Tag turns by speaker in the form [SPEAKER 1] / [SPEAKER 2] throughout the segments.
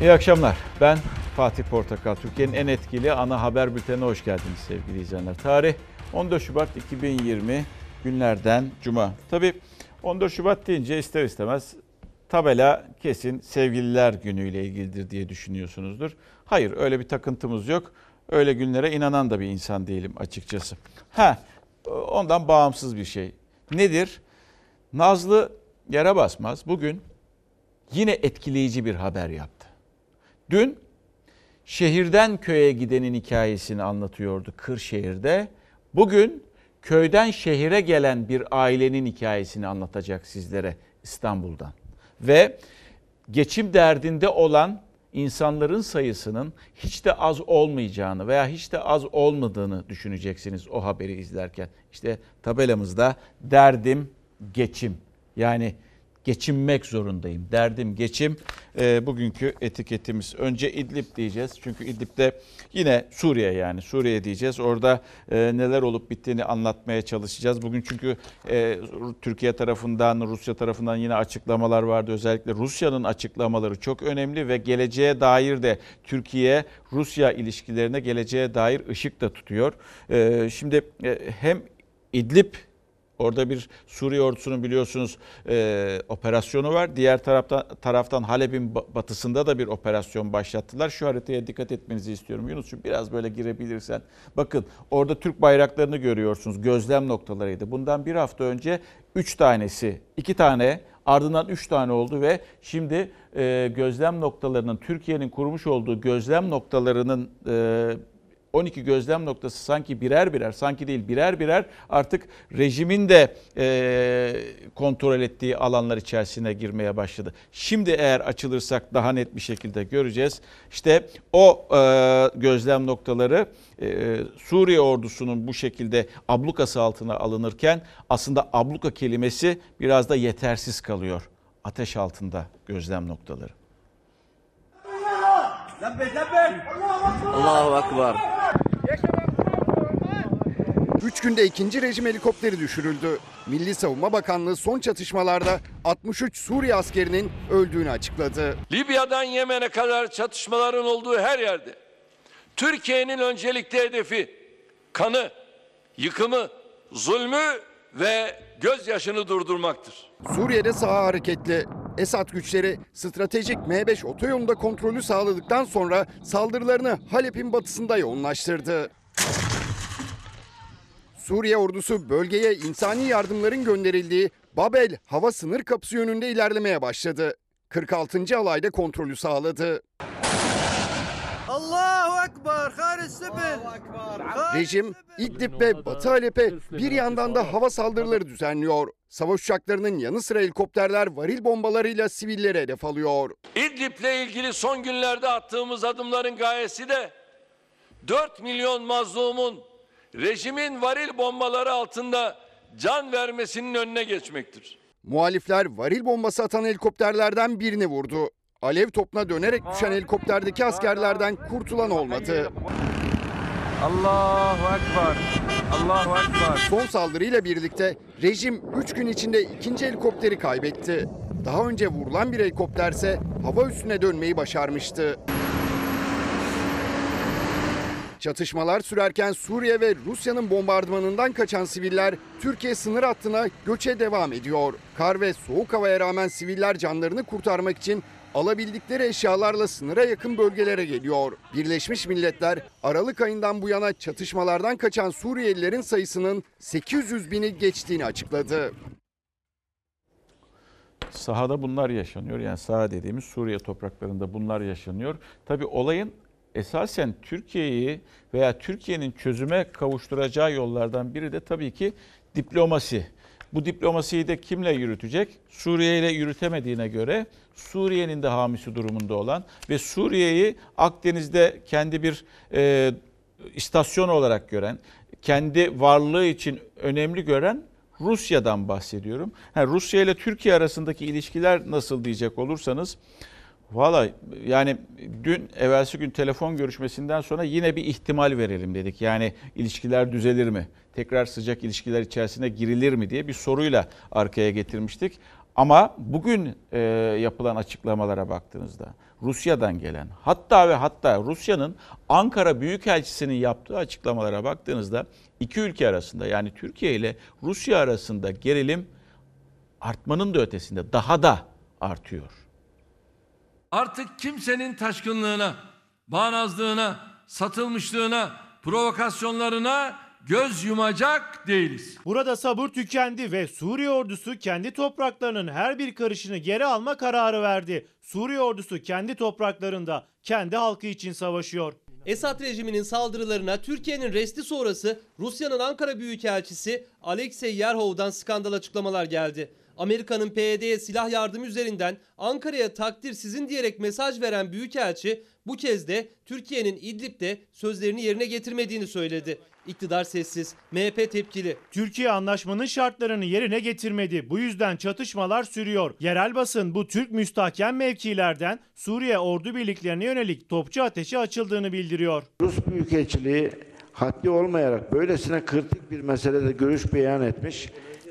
[SPEAKER 1] İyi akşamlar. Ben Fatih Portakal. Türkiye'nin en etkili ana haber bültenine hoş geldiniz sevgili izleyenler. Tarih 14 Şubat 2020 günlerden Cuma. Tabii 14 Şubat deyince ister istemez tabela kesin sevgililer günüyle ilgilidir diye düşünüyorsunuzdur. Hayır öyle bir takıntımız yok. Öyle günlere inanan da bir insan değilim açıkçası. Ha ondan bağımsız bir şey. Nedir? Nazlı yere basmaz bugün yine etkileyici bir haber yaptı. Dün şehirden köye gidenin hikayesini anlatıyordu Kırşehir'de. Bugün köyden şehire gelen bir ailenin hikayesini anlatacak sizlere İstanbul'dan. Ve geçim derdinde olan insanların sayısının hiç de az olmayacağını veya hiç de az olmadığını düşüneceksiniz o haberi izlerken. İşte tabelamızda derdim geçim. Yani geçinmek zorundayım. Derdim geçim. E, bugünkü etiketimiz. Önce İdlib diyeceğiz. Çünkü İdlib'de yine Suriye yani Suriye diyeceğiz. Orada e, neler olup bittiğini anlatmaya çalışacağız. Bugün çünkü e, Türkiye tarafından, Rusya tarafından yine açıklamalar vardı. Özellikle Rusya'nın açıklamaları çok önemli ve geleceğe dair de Türkiye Rusya ilişkilerine geleceğe dair ışık da tutuyor. E, şimdi e, hem İdlib Orada bir Suriye ordusunun biliyorsunuz e, operasyonu var. Diğer taraftan, taraftan Halep'in batısında da bir operasyon başlattılar. Şu haritaya dikkat etmenizi istiyorum Yunus'cum. Biraz böyle girebilirsen. Bakın orada Türk bayraklarını görüyorsunuz. Gözlem noktalarıydı. Bundan bir hafta önce 3 tanesi, 2 tane ardından 3 tane oldu ve şimdi e, gözlem noktalarının Türkiye'nin kurmuş olduğu gözlem noktalarının e, 12 gözlem noktası sanki birer birer, sanki değil birer birer artık rejimin de e, kontrol ettiği alanlar içerisine girmeye başladı. Şimdi eğer açılırsak daha net bir şekilde göreceğiz. İşte o e, gözlem noktaları e, Suriye ordusunun bu şekilde ablukası altına alınırken aslında abluka kelimesi biraz da yetersiz kalıyor. Ateş altında gözlem noktaları.
[SPEAKER 2] Allahu Ekber.
[SPEAKER 3] Allahu Ekber. 3 günde ikinci rejim helikopteri düşürüldü. Milli Savunma Bakanlığı son çatışmalarda 63 Suriye askerinin öldüğünü açıkladı.
[SPEAKER 4] Libya'dan Yemen'e kadar çatışmaların olduğu her yerde Türkiye'nin öncelikli hedefi kanı, yıkımı, zulmü ve gözyaşını durdurmaktır.
[SPEAKER 3] Suriye'de saha hareketli. Esad güçleri stratejik M5 otoyolunda kontrolü sağladıktan sonra saldırılarını Halep'in batısında yoğunlaştırdı. Suriye ordusu bölgeye insani yardımların gönderildiği Babel hava sınır kapısı yönünde ilerlemeye başladı. 46. alayda kontrolü sağladı.
[SPEAKER 5] Allahu Ekber,
[SPEAKER 3] Rejim İdlib ve Batı Halep'e bir yandan da hava saldırıları düzenliyor. Savaş uçaklarının yanı sıra helikopterler varil bombalarıyla sivilleri hedef alıyor.
[SPEAKER 4] İdlib'le ilgili son günlerde attığımız adımların gayesi de 4 milyon mazlumun rejimin varil bombaları altında can vermesinin önüne geçmektir.
[SPEAKER 3] Muhalifler varil bombası atan helikopterlerden birini vurdu. Alev topuna dönerek düşen helikopterdeki askerlerden kurtulan olmadı.
[SPEAKER 5] Allahu Ekber. Allahu Ekber.
[SPEAKER 3] Son saldırıyla birlikte rejim 3 gün içinde ikinci helikopteri kaybetti. Daha önce vurulan bir helikopterse hava üstüne dönmeyi başarmıştı. Çatışmalar sürerken Suriye ve Rusya'nın bombardımanından kaçan siviller Türkiye sınır hattına göçe devam ediyor. Kar ve soğuk havaya rağmen siviller canlarını kurtarmak için alabildikleri eşyalarla sınıra yakın bölgelere geliyor. Birleşmiş Milletler Aralık ayından bu yana çatışmalardan kaçan Suriyelilerin sayısının 800 bini geçtiğini açıkladı.
[SPEAKER 1] Sahada bunlar yaşanıyor. Yani saha dediğimiz Suriye topraklarında bunlar yaşanıyor. Tabi olayın esasen Türkiye'yi veya Türkiye'nin çözüme kavuşturacağı yollardan biri de tabii ki diplomasi. Bu diplomasiyi de kimle yürütecek? Suriye ile yürütemediğine göre Suriye'nin de hamisi durumunda olan ve Suriye'yi Akdeniz'de kendi bir e, istasyon olarak gören, kendi varlığı için önemli gören Rusya'dan bahsediyorum. Ha, Rusya ile Türkiye arasındaki ilişkiler nasıl diyecek olursanız Valla yani dün evvelsi gün telefon görüşmesinden sonra yine bir ihtimal verelim dedik. Yani ilişkiler düzelir mi? Tekrar sıcak ilişkiler içerisine girilir mi diye bir soruyla arkaya getirmiştik. Ama bugün e, yapılan açıklamalara baktığınızda Rusya'dan gelen hatta ve hatta Rusya'nın Ankara Büyükelçisi'nin yaptığı açıklamalara baktığınızda iki ülke arasında yani Türkiye ile Rusya arasında gerilim artmanın da ötesinde daha da artıyor.
[SPEAKER 4] Artık kimsenin taşkınlığına, bağnazlığına, satılmışlığına, provokasyonlarına göz yumacak değiliz.
[SPEAKER 2] Burada sabır tükendi ve Suriye ordusu kendi topraklarının her bir karışını geri alma kararı verdi. Suriye ordusu kendi topraklarında kendi halkı için savaşıyor.
[SPEAKER 6] Esad rejiminin saldırılarına Türkiye'nin resti sonrası Rusya'nın Ankara Büyükelçisi Alexey Yerhov'dan skandal açıklamalar geldi. Amerika'nın PYD'ye silah yardımı üzerinden Ankara'ya takdir sizin diyerek mesaj veren Büyükelçi bu kez de Türkiye'nin İdlib'de sözlerini yerine getirmediğini söyledi. İktidar sessiz, MHP tepkili.
[SPEAKER 2] Türkiye anlaşmanın şartlarını yerine getirmedi. Bu yüzden çatışmalar sürüyor. Yerel basın bu Türk müstahkem mevkilerden Suriye ordu birliklerine yönelik topçu ateşi açıldığını bildiriyor.
[SPEAKER 7] Rus Büyükelçiliği haddi olmayarak böylesine kritik bir meselede görüş beyan etmiş,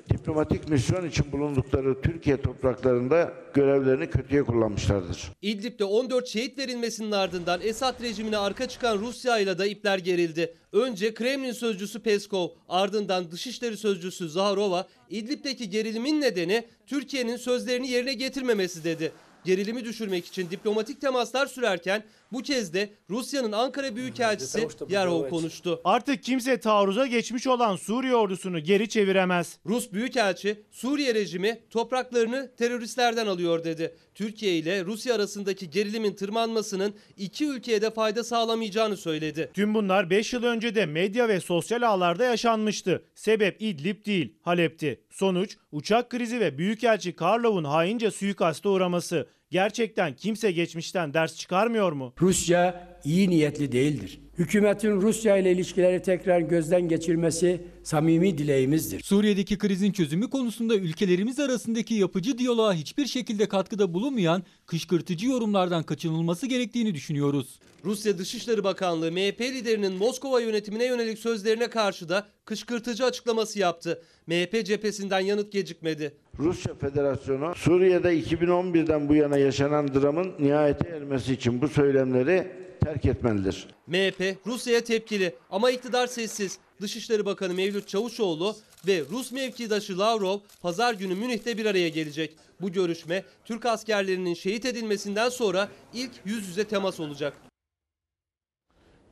[SPEAKER 7] diplomatik misyon için bulundukları Türkiye topraklarında görevlerini kötüye kullanmışlardır.
[SPEAKER 6] İdlib'de 14 şehit verilmesinin ardından Esad rejimine arka çıkan Rusya ile de ipler gerildi. Önce Kremlin sözcüsü Peskov, ardından Dışişleri Sözcüsü Zaharova, İdlib'deki gerilimin nedeni Türkiye'nin sözlerini yerine getirmemesi dedi. Gerilimi düşürmek için diplomatik temaslar sürerken bu kez de Rusya'nın Ankara Büyükelçisi Yerhov konuştu.
[SPEAKER 2] Artık kimse taarruza geçmiş olan Suriye ordusunu geri çeviremez.
[SPEAKER 6] Rus Büyükelçi Suriye rejimi topraklarını teröristlerden alıyor dedi. Türkiye ile Rusya arasındaki gerilimin tırmanmasının iki ülkeye de fayda sağlamayacağını söyledi.
[SPEAKER 2] Tüm bunlar 5 yıl önce de medya ve sosyal ağlarda yaşanmıştı. Sebep İdlib değil, Halep'ti. Sonuç uçak krizi ve Büyükelçi Karlov'un haince suikasta uğraması. Gerçekten kimse geçmişten ders çıkarmıyor mu?
[SPEAKER 8] Rusya iyi niyetli değildir. Hükümetin Rusya ile ilişkileri tekrar gözden geçirmesi samimi dileğimizdir.
[SPEAKER 9] Suriye'deki krizin çözümü konusunda ülkelerimiz arasındaki yapıcı diyaloğa hiçbir şekilde katkıda bulunmayan kışkırtıcı yorumlardan kaçınılması gerektiğini düşünüyoruz.
[SPEAKER 6] Rusya Dışişleri Bakanlığı MHP liderinin Moskova yönetimine yönelik sözlerine karşı da kışkırtıcı açıklaması yaptı. MHP cephesinden yanıt gecikmedi.
[SPEAKER 7] Rusya Federasyonu Suriye'de 2011'den bu yana yaşanan dramın nihayete ermesi için bu söylemleri terk etmelidir.
[SPEAKER 6] MHP Rusya'ya tepkili ama iktidar sessiz. Dışişleri Bakanı Mevlüt Çavuşoğlu ve Rus mevkidaşı Lavrov pazar günü Münih'te bir araya gelecek. Bu görüşme Türk askerlerinin şehit edilmesinden sonra ilk yüz yüze temas olacak.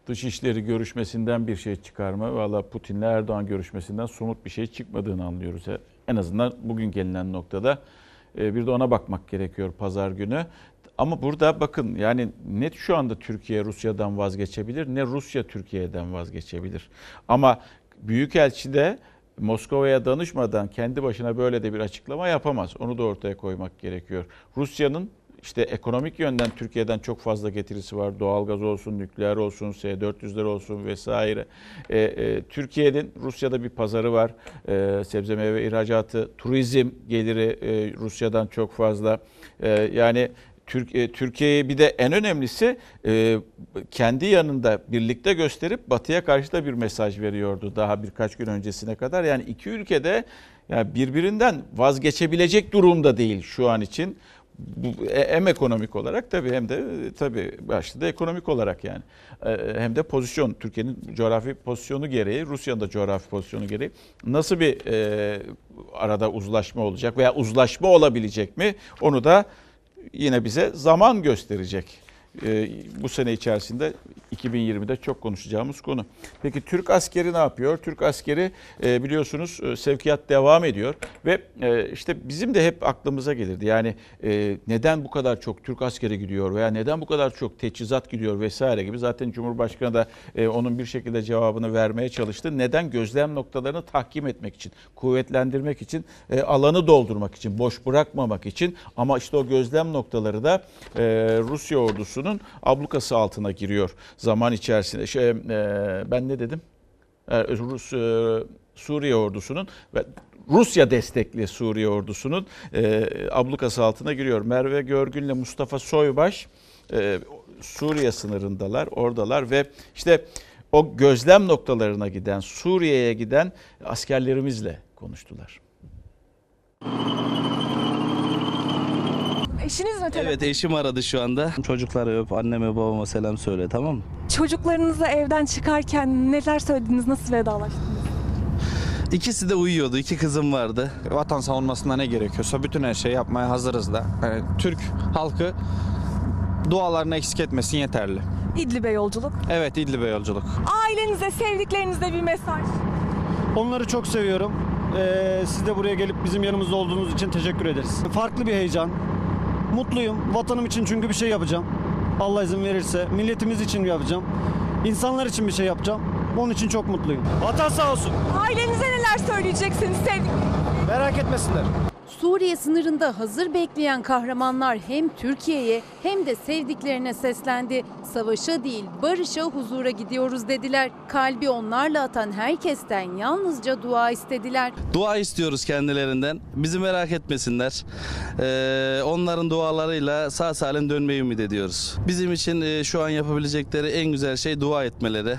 [SPEAKER 1] Dışişleri görüşmesinden bir şey çıkarma. Valla Putin'le Erdoğan görüşmesinden somut bir şey çıkmadığını anlıyoruz. En azından bugün gelinen noktada. Ee, Bir de ona bakmak gerekiyor pazar günü. Ama burada bakın yani ne şu anda Türkiye Rusya'dan vazgeçebilir ne Rusya Türkiye'den vazgeçebilir. Ama Büyükelçi de Moskova'ya danışmadan kendi başına böyle de bir açıklama yapamaz. Onu da ortaya koymak gerekiyor. Rusya'nın işte ekonomik yönden Türkiye'den çok fazla getirisi var. Doğalgaz olsun, nükleer olsun, S-400'ler olsun vesaire. Ee, e, Türkiye'nin Rusya'da bir pazarı var. Ee, sebze meyve ihracatı, turizm geliri e, Rusya'dan çok fazla. Ee, yani E, Türkiye'yi bir de en önemlisi e, kendi yanında birlikte gösterip Batı'ya karşı da bir mesaj veriyordu daha birkaç gün öncesine kadar. Yani iki ülkede birbirinden vazgeçebilecek durumda değil şu an için. E, hem ekonomik olarak tabii hem de tabii başta da ekonomik olarak yani. Hem de pozisyon Türkiye'nin coğrafi pozisyonu gereği, Rusya'nın da coğrafi pozisyonu gereği nasıl bir arada uzlaşma olacak veya uzlaşma olabilecek mi? Onu da yine bize zaman gösterecek. Ee, bu sene içerisinde 2020'de çok konuşacağımız konu. Peki Türk askeri ne yapıyor? Türk askeri e, biliyorsunuz e, sevkiyat devam ediyor ve e, işte bizim de hep aklımıza gelirdi. Yani neden bu kadar çok Türk askeri gidiyor veya neden bu kadar çok teçhizat gidiyor vesaire gibi. Zaten Cumhurbaşkanı da onun bir şekilde cevabını vermeye çalıştı. Neden? Gözlem noktalarını tahkim etmek için, kuvvetlendirmek için, alanı doldurmak için, boş bırakmamak için ama işte o gözlem noktaları da Rusya ordusunun ablukası altına giriyor zaman içerisinde. Şey, e, ben ne dedim? E, Rus e, Suriye ordusunun ve Rusya destekli Suriye ordusunun e, ablukası altına giriyor. Merve Görgün'le Mustafa Soybaş e, Suriye sınırındalar, oradalar ve işte o gözlem noktalarına giden, Suriye'ye giden askerlerimizle konuştular.
[SPEAKER 10] Eşiniz mi telefon?
[SPEAKER 11] Evet eşim aradı şu anda. Çocukları öp, anneme babama selam söyle tamam mı?
[SPEAKER 10] Çocuklarınızla evden çıkarken neler söylediniz, nasıl vedalaştınız?
[SPEAKER 11] İkisi de uyuyordu. iki kızım vardı.
[SPEAKER 12] Vatan savunmasında ne gerekiyorsa bütün her şeyi yapmaya hazırız da. Yani Türk halkı dualarını eksik etmesin yeterli.
[SPEAKER 10] İdlib'e yolculuk.
[SPEAKER 12] Evet İdlib'e yolculuk.
[SPEAKER 10] Ailenize, sevdiklerinize bir mesaj.
[SPEAKER 13] Onları çok seviyorum. Ee, siz de buraya gelip bizim yanımızda olduğunuz için teşekkür ederiz. Farklı bir heyecan. Mutluyum. Vatanım için çünkü bir şey yapacağım. Allah izin verirse. Milletimiz için yapacağım. İnsanlar için bir şey yapacağım. Onun için çok mutluyum. Vatan sağ olsun.
[SPEAKER 10] Ailenize neler söyleyeceksiniz sevdik?
[SPEAKER 13] Merak etmesinler.
[SPEAKER 14] Suriye sınırında hazır bekleyen kahramanlar hem Türkiye'ye hem de sevdiklerine seslendi. Savaşa değil barışa huzura gidiyoruz dediler. Kalbi onlarla atan herkesten yalnızca dua istediler.
[SPEAKER 11] Dua istiyoruz kendilerinden. Bizi merak etmesinler. Ee, onların dualarıyla sağ salim dönmeyi ümit ediyoruz. Bizim için e, şu an yapabilecekleri en güzel şey dua etmeleri.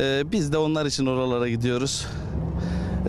[SPEAKER 11] Ee, biz de onlar için oralara gidiyoruz.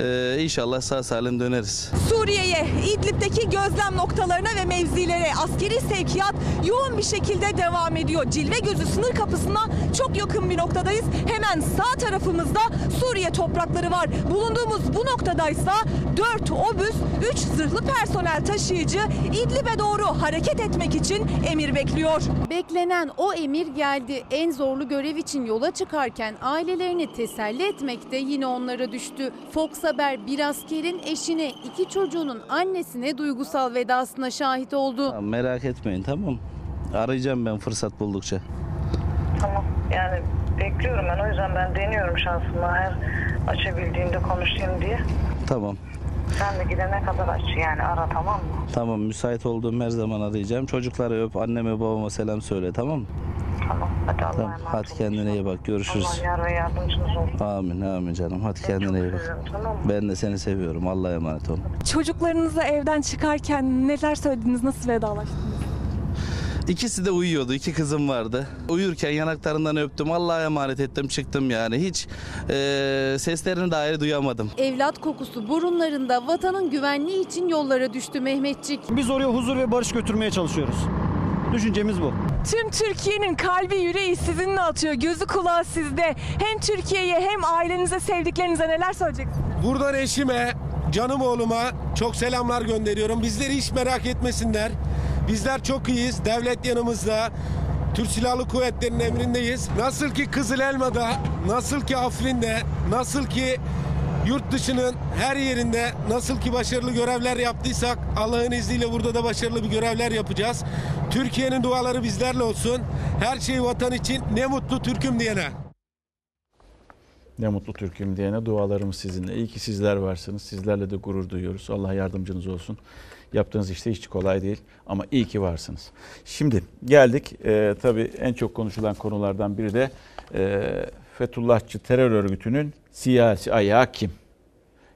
[SPEAKER 11] Ee, inşallah sağ salim döneriz.
[SPEAKER 10] Suriye'ye, İdlib'deki gözlem noktalarına ve mevzilere askeri sevkiyat yoğun bir şekilde devam ediyor. Cilve gözü sınır kapısına çok yakın bir noktadayız. Hemen sağ tarafımızda Suriye toprakları var. Bulunduğumuz bu noktadaysa 4 obüs, 3 zırhlı personel taşıyıcı İdlib'e doğru hareket etmek için emir bekliyor.
[SPEAKER 14] Beklenen o emir geldi. En zorlu görev için yola çıkarken ailelerini teselli etmek de yine onlara düştü. Fox Haber bir askerin eşine, iki çocuğunun annesine duygusal vedasına şahit oldu.
[SPEAKER 11] Merak etmeyin tamam? Arayacağım ben fırsat buldukça.
[SPEAKER 15] Tamam. Yani bekliyorum ben o yüzden ben deniyorum şansımı her açabildiğimde konuşayım diye.
[SPEAKER 11] Tamam.
[SPEAKER 15] Sen de gidene kadar aç yani ara tamam mı?
[SPEAKER 11] Tamam müsait olduğum her zaman arayacağım. Çocukları öp, anneme babama selam söyle tamam mı?
[SPEAKER 15] Tamam. Hadi Allah'a
[SPEAKER 11] Tamam.
[SPEAKER 15] emanet
[SPEAKER 11] Hadi kendine iyi bak. Görüşürüz.
[SPEAKER 15] Allah yar ve yardımcınız olsun.
[SPEAKER 11] Amin amin canım. Hadi kendine iyi bak.
[SPEAKER 15] seviyorum, tamam mı?
[SPEAKER 11] Ben de seni seviyorum. Allah'a emanet ol.
[SPEAKER 10] Çocuklarınızla evden çıkarken neler söylediniz, nasıl vedalaştınız?
[SPEAKER 11] İkisi de uyuyordu. iki kızım vardı. Uyurken yanaklarından öptüm. Allah'a emanet ettim çıktım yani. Hiç eee, seslerini dahi duyamadım.
[SPEAKER 14] Evlat kokusu burunlarında vatanın güvenliği için yollara düştü Mehmetçik.
[SPEAKER 13] Biz oraya huzur ve barış götürmeye çalışıyoruz. Düşüncemiz bu.
[SPEAKER 10] Tüm Türkiye'nin kalbi yüreği sizinle atıyor. Gözü kulağı sizde. Hem Türkiye'ye hem ailenize, sevdiklerinize neler söyleyeceksiniz?
[SPEAKER 16] Buradan eşime, canım oğluma çok selamlar gönderiyorum. Bizleri hiç merak etmesinler. Bizler çok iyiyiz. Devlet yanımızda. Türk Silahlı Kuvvetleri'nin emrindeyiz. Nasıl ki Kızıl Elma'da, nasıl ki Afrin'de, nasıl ki yurt dışının her yerinde nasıl ki başarılı görevler yaptıysak Allah'ın izniyle burada da başarılı bir görevler yapacağız. Türkiye'nin duaları bizlerle olsun. Her şey vatan için ne mutlu Türk'üm diyene.
[SPEAKER 1] Ne mutlu Türk'üm diyene dualarımız sizinle. İyi ki sizler varsınız. Sizlerle de gurur duyuyoruz. Allah yardımcınız olsun. Yaptığınız işte hiç kolay değil ama iyi ki varsınız. Şimdi geldik e, tabii en çok konuşulan konulardan biri de e, Fethullahçı terör örgütünün siyasi ayağı kim?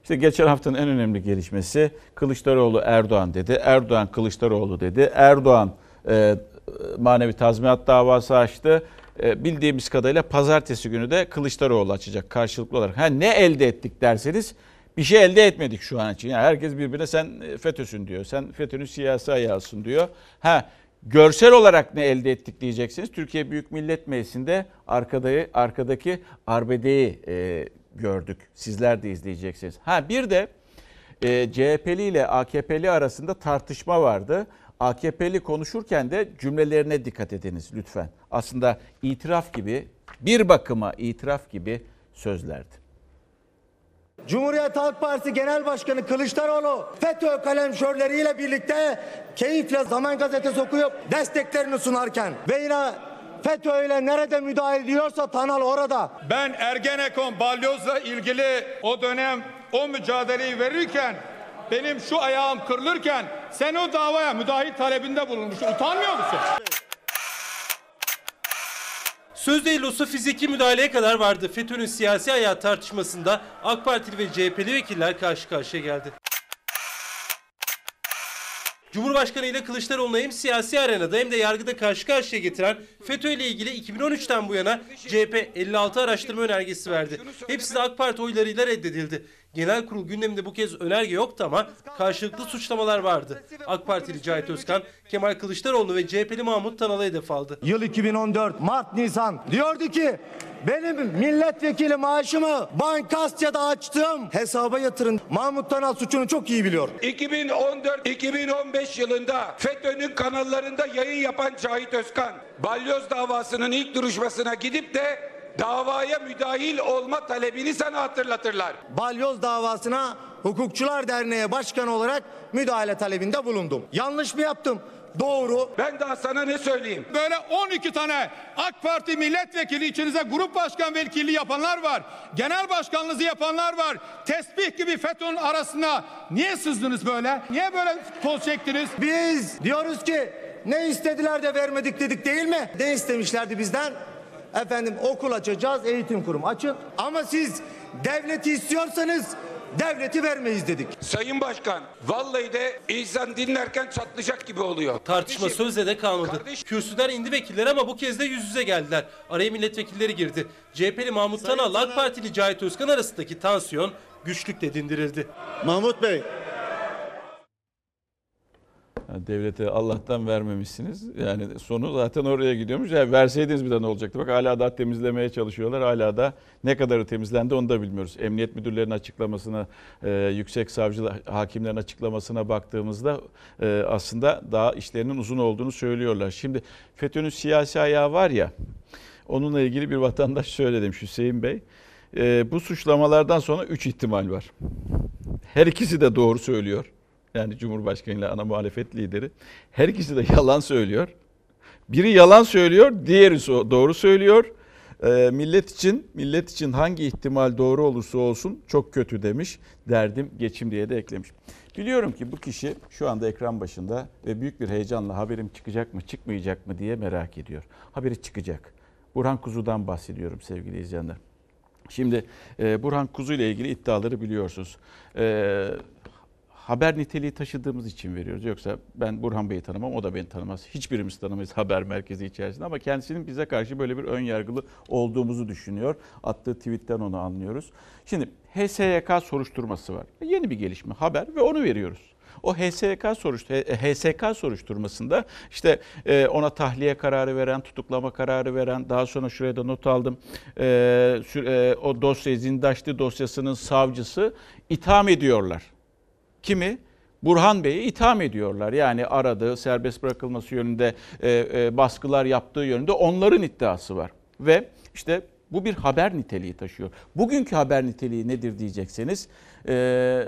[SPEAKER 1] İşte geçen haftanın en önemli gelişmesi Kılıçdaroğlu Erdoğan dedi. Erdoğan Kılıçdaroğlu dedi. Erdoğan e, manevi tazminat davası açtı. E, bildiğimiz kadarıyla pazartesi günü de Kılıçdaroğlu açacak karşılıklı olarak. Ha ne elde ettik derseniz bir şey elde etmedik şu an için. Yani herkes birbirine sen FETÖ'sün diyor. Sen FETÖ'nün siyasi ayağısın diyor. Ha görsel olarak ne elde ettik diyeceksiniz. Türkiye Büyük Millet Meclisi'nde arkada, arkadaki arbedeyi e, gördük. Sizler de izleyeceksiniz. Ha bir de e, CHP'li ile AKP'li arasında tartışma vardı. AKP'li konuşurken de cümlelerine dikkat ediniz lütfen. Aslında itiraf gibi, bir bakıma itiraf gibi sözlerdi.
[SPEAKER 17] Cumhuriyet Halk Partisi Genel Başkanı Kılıçdaroğlu FETÖ kalemşörleriyle birlikte keyifle Zaman Gazetesi okuyup desteklerini sunarken ve yine FETÖ ile nerede müdahale ediyorsa Tanal orada.
[SPEAKER 18] Ben Ergenekon balyozla ilgili o dönem o mücadeleyi verirken benim şu ayağım kırılırken sen o davaya müdahil talebinde bulunmuşsun. Utanmıyor musun?
[SPEAKER 6] Söz değil olsa fiziki müdahaleye kadar vardı. FETÖ'nün siyasi ayağı tartışmasında AK Partili ve CHP'li vekiller karşı karşıya geldi.
[SPEAKER 19] Cumhurbaşkanı ile Kılıçdaroğlu'nu hem siyasi arenada hem de yargıda karşı karşıya getiren FETÖ ile ilgili 2013'ten bu yana CHP 56 araştırma önergesi verdi. Hepsi de AK Parti oylarıyla reddedildi. Genel kurul gündeminde bu kez önerge yoktu ama karşılıklı suçlamalar vardı. AK Partili Cahit Özkan, Kemal Kılıçdaroğlu ve CHP'li Mahmut Tanal'ı hedef aldı.
[SPEAKER 17] Yıl 2014 Mart Nisan diyordu ki benim milletvekili maaşımı Bankasya'da açtığım hesaba yatırın. Mahmut Tanal suçunu çok iyi biliyor.
[SPEAKER 20] 2014-2015 yılında FETÖ'nün kanallarında yayın yapan Cahit Özkan, balyoz davasının ilk duruşmasına gidip de davaya müdahil olma talebini sana hatırlatırlar.
[SPEAKER 17] Balyoz davasına Hukukçular Derneği Başkanı olarak müdahale talebinde bulundum. Yanlış mı yaptım? Doğru.
[SPEAKER 20] Ben daha sana ne söyleyeyim?
[SPEAKER 18] Böyle 12 tane AK Parti milletvekili içinize grup başkan vekilliği yapanlar var. Genel başkanlığınızı yapanlar var. Tesbih gibi FETÖ'nün arasına niye sızdınız böyle? Niye böyle toz çektiniz?
[SPEAKER 17] Biz diyoruz ki ne istediler de vermedik dedik değil mi? Ne istemişlerdi bizden? Efendim okul açacağız, eğitim kurumu açın. Ama siz devleti istiyorsanız devleti vermeyiz dedik.
[SPEAKER 20] Sayın Başkan, vallahi de insan dinlerken çatlayacak gibi oluyor.
[SPEAKER 19] Tartışma sözle de kalmadı. Kürsüden indi vekiller ama bu kez de yüz yüze geldiler. Araya milletvekilleri girdi. CHP'li Mahmut Tanal, AK Partili Cahit Özkan arasındaki tansiyon güçlükle dindirildi.
[SPEAKER 17] Mahmut Bey,
[SPEAKER 1] devlete Allah'tan vermemişsiniz. Yani sonu zaten oraya gidiyormuş. Yani verseydiniz bir de ne olacaktı? Bak hala da temizlemeye çalışıyorlar. Hala da ne kadarı temizlendi onu da bilmiyoruz. Emniyet müdürlerinin açıklamasına, e, yüksek savcı hakimlerin açıklamasına baktığımızda e, aslında daha işlerinin uzun olduğunu söylüyorlar. Şimdi FETÖ'nün siyasi ayağı var ya, onunla ilgili bir vatandaş şöyle demiş Hüseyin Bey. E, bu suçlamalardan sonra 3 ihtimal var. Her ikisi de doğru söylüyor. Yani Cumhurbaşkanı ile ana muhalefet lideri. Her ikisi de yalan söylüyor. Biri yalan söylüyor, diğeri doğru söylüyor. Ee, millet için millet için hangi ihtimal doğru olursa olsun çok kötü demiş. Derdim geçim diye de eklemiş. Biliyorum ki bu kişi şu anda ekran başında ve büyük bir heyecanla haberim çıkacak mı çıkmayacak mı diye merak ediyor. Haberi çıkacak. Burhan Kuzu'dan bahsediyorum sevgili izleyenler. Şimdi e, Burhan Kuzu ile ilgili iddiaları biliyorsunuz. E, haber niteliği taşıdığımız için veriyoruz. Yoksa ben Burhan Bey'i tanımam, o da beni tanımaz. Hiçbirimiz tanımayız haber merkezi içerisinde ama kendisinin bize karşı böyle bir ön yargılı olduğumuzu düşünüyor. Attığı tweetten onu anlıyoruz. Şimdi HSYK soruşturması var. Yeni bir gelişme haber ve onu veriyoruz. O HSK soruş HSK soruşturmasında işte e, ona tahliye kararı veren, tutuklama kararı veren, daha sonra şuraya da not aldım. E, e, o dosya Zindaşlı dosyasının savcısı itham ediyorlar. Kimi? Burhan Bey'i itham ediyorlar. Yani aradığı, serbest bırakılması yönünde e, e, baskılar yaptığı yönünde onların iddiası var. Ve işte bu bir haber niteliği taşıyor. Bugünkü haber niteliği nedir diyecekseniz, e,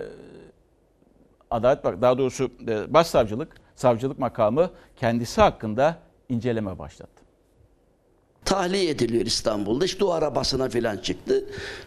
[SPEAKER 1] Adalet bak daha doğrusu e, başsavcılık, savcılık makamı kendisi hakkında inceleme başlattı.
[SPEAKER 21] tahliye ediliyor İstanbul'da. İşte o arabasına falan çıktı.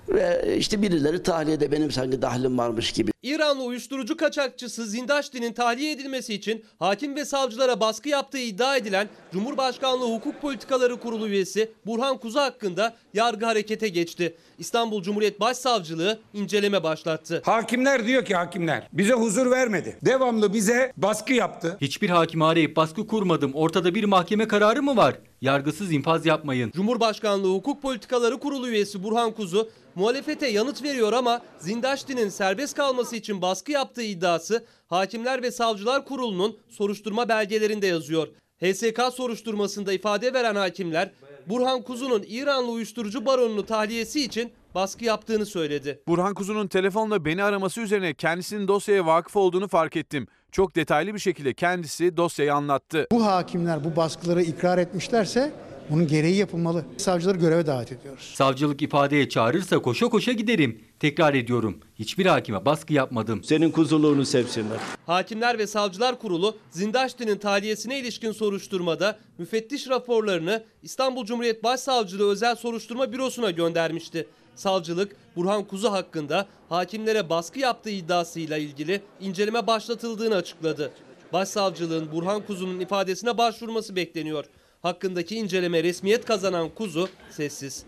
[SPEAKER 21] Ve işte birileri tahliyede benim sanki dahlim varmış gibi.
[SPEAKER 6] İranlı uyuşturucu kaçakçısı Zindaşti'nin tahliye edilmesi için hakim ve savcılara baskı yaptığı iddia edilen Cumhurbaşkanlığı Hukuk Politikaları Kurulu üyesi Burhan Kuzu hakkında yargı harekete geçti. İstanbul Cumhuriyet Başsavcılığı inceleme başlattı.
[SPEAKER 20] Hakimler diyor ki hakimler bize huzur vermedi. Devamlı bize baskı yaptı.
[SPEAKER 9] Hiçbir hakimi arayıp baskı kurmadım. Ortada bir mahkeme kararı mı var? Yargısız infaz yapmayın.
[SPEAKER 6] Cumhurbaşkanlığı Hukuk Politikaları Kurulu üyesi Burhan Kuzu muhalefete yanıt veriyor ama Zindaşti'nin serbest kalması için baskı yaptığı iddiası Hakimler ve Savcılar Kurulu'nun soruşturma belgelerinde yazıyor. HSK soruşturmasında ifade veren hakimler Burhan Kuzu'nun İranlı uyuşturucu baronunu tahliyesi için baskı yaptığını söyledi.
[SPEAKER 22] Burhan Kuzu'nun telefonla beni araması üzerine kendisinin dosyaya vakıf olduğunu fark ettim. Çok detaylı bir şekilde kendisi dosyayı anlattı.
[SPEAKER 23] Bu hakimler bu baskıları ikrar etmişlerse bunun gereği yapılmalı. Savcıları göreve davet ediyoruz.
[SPEAKER 9] Savcılık ifadeye çağırırsa koşa koşa giderim. Tekrar ediyorum. Hiçbir hakime baskı yapmadım.
[SPEAKER 22] Senin kuzuluğunu sevsinler.
[SPEAKER 6] Hakimler ve Savcılar Kurulu Zindaşti'nin tahliyesine ilişkin soruşturmada müfettiş raporlarını İstanbul Cumhuriyet Başsavcılığı Özel Soruşturma Bürosu'na göndermişti. Savcılık Burhan Kuzu hakkında hakimlere baskı yaptığı iddiasıyla ilgili inceleme başlatıldığını açıkladı. Başsavcılığın Burhan Kuzu'nun ifadesine başvurması bekleniyor. Hakkındaki inceleme resmiyet kazanan Kuzu sessiz.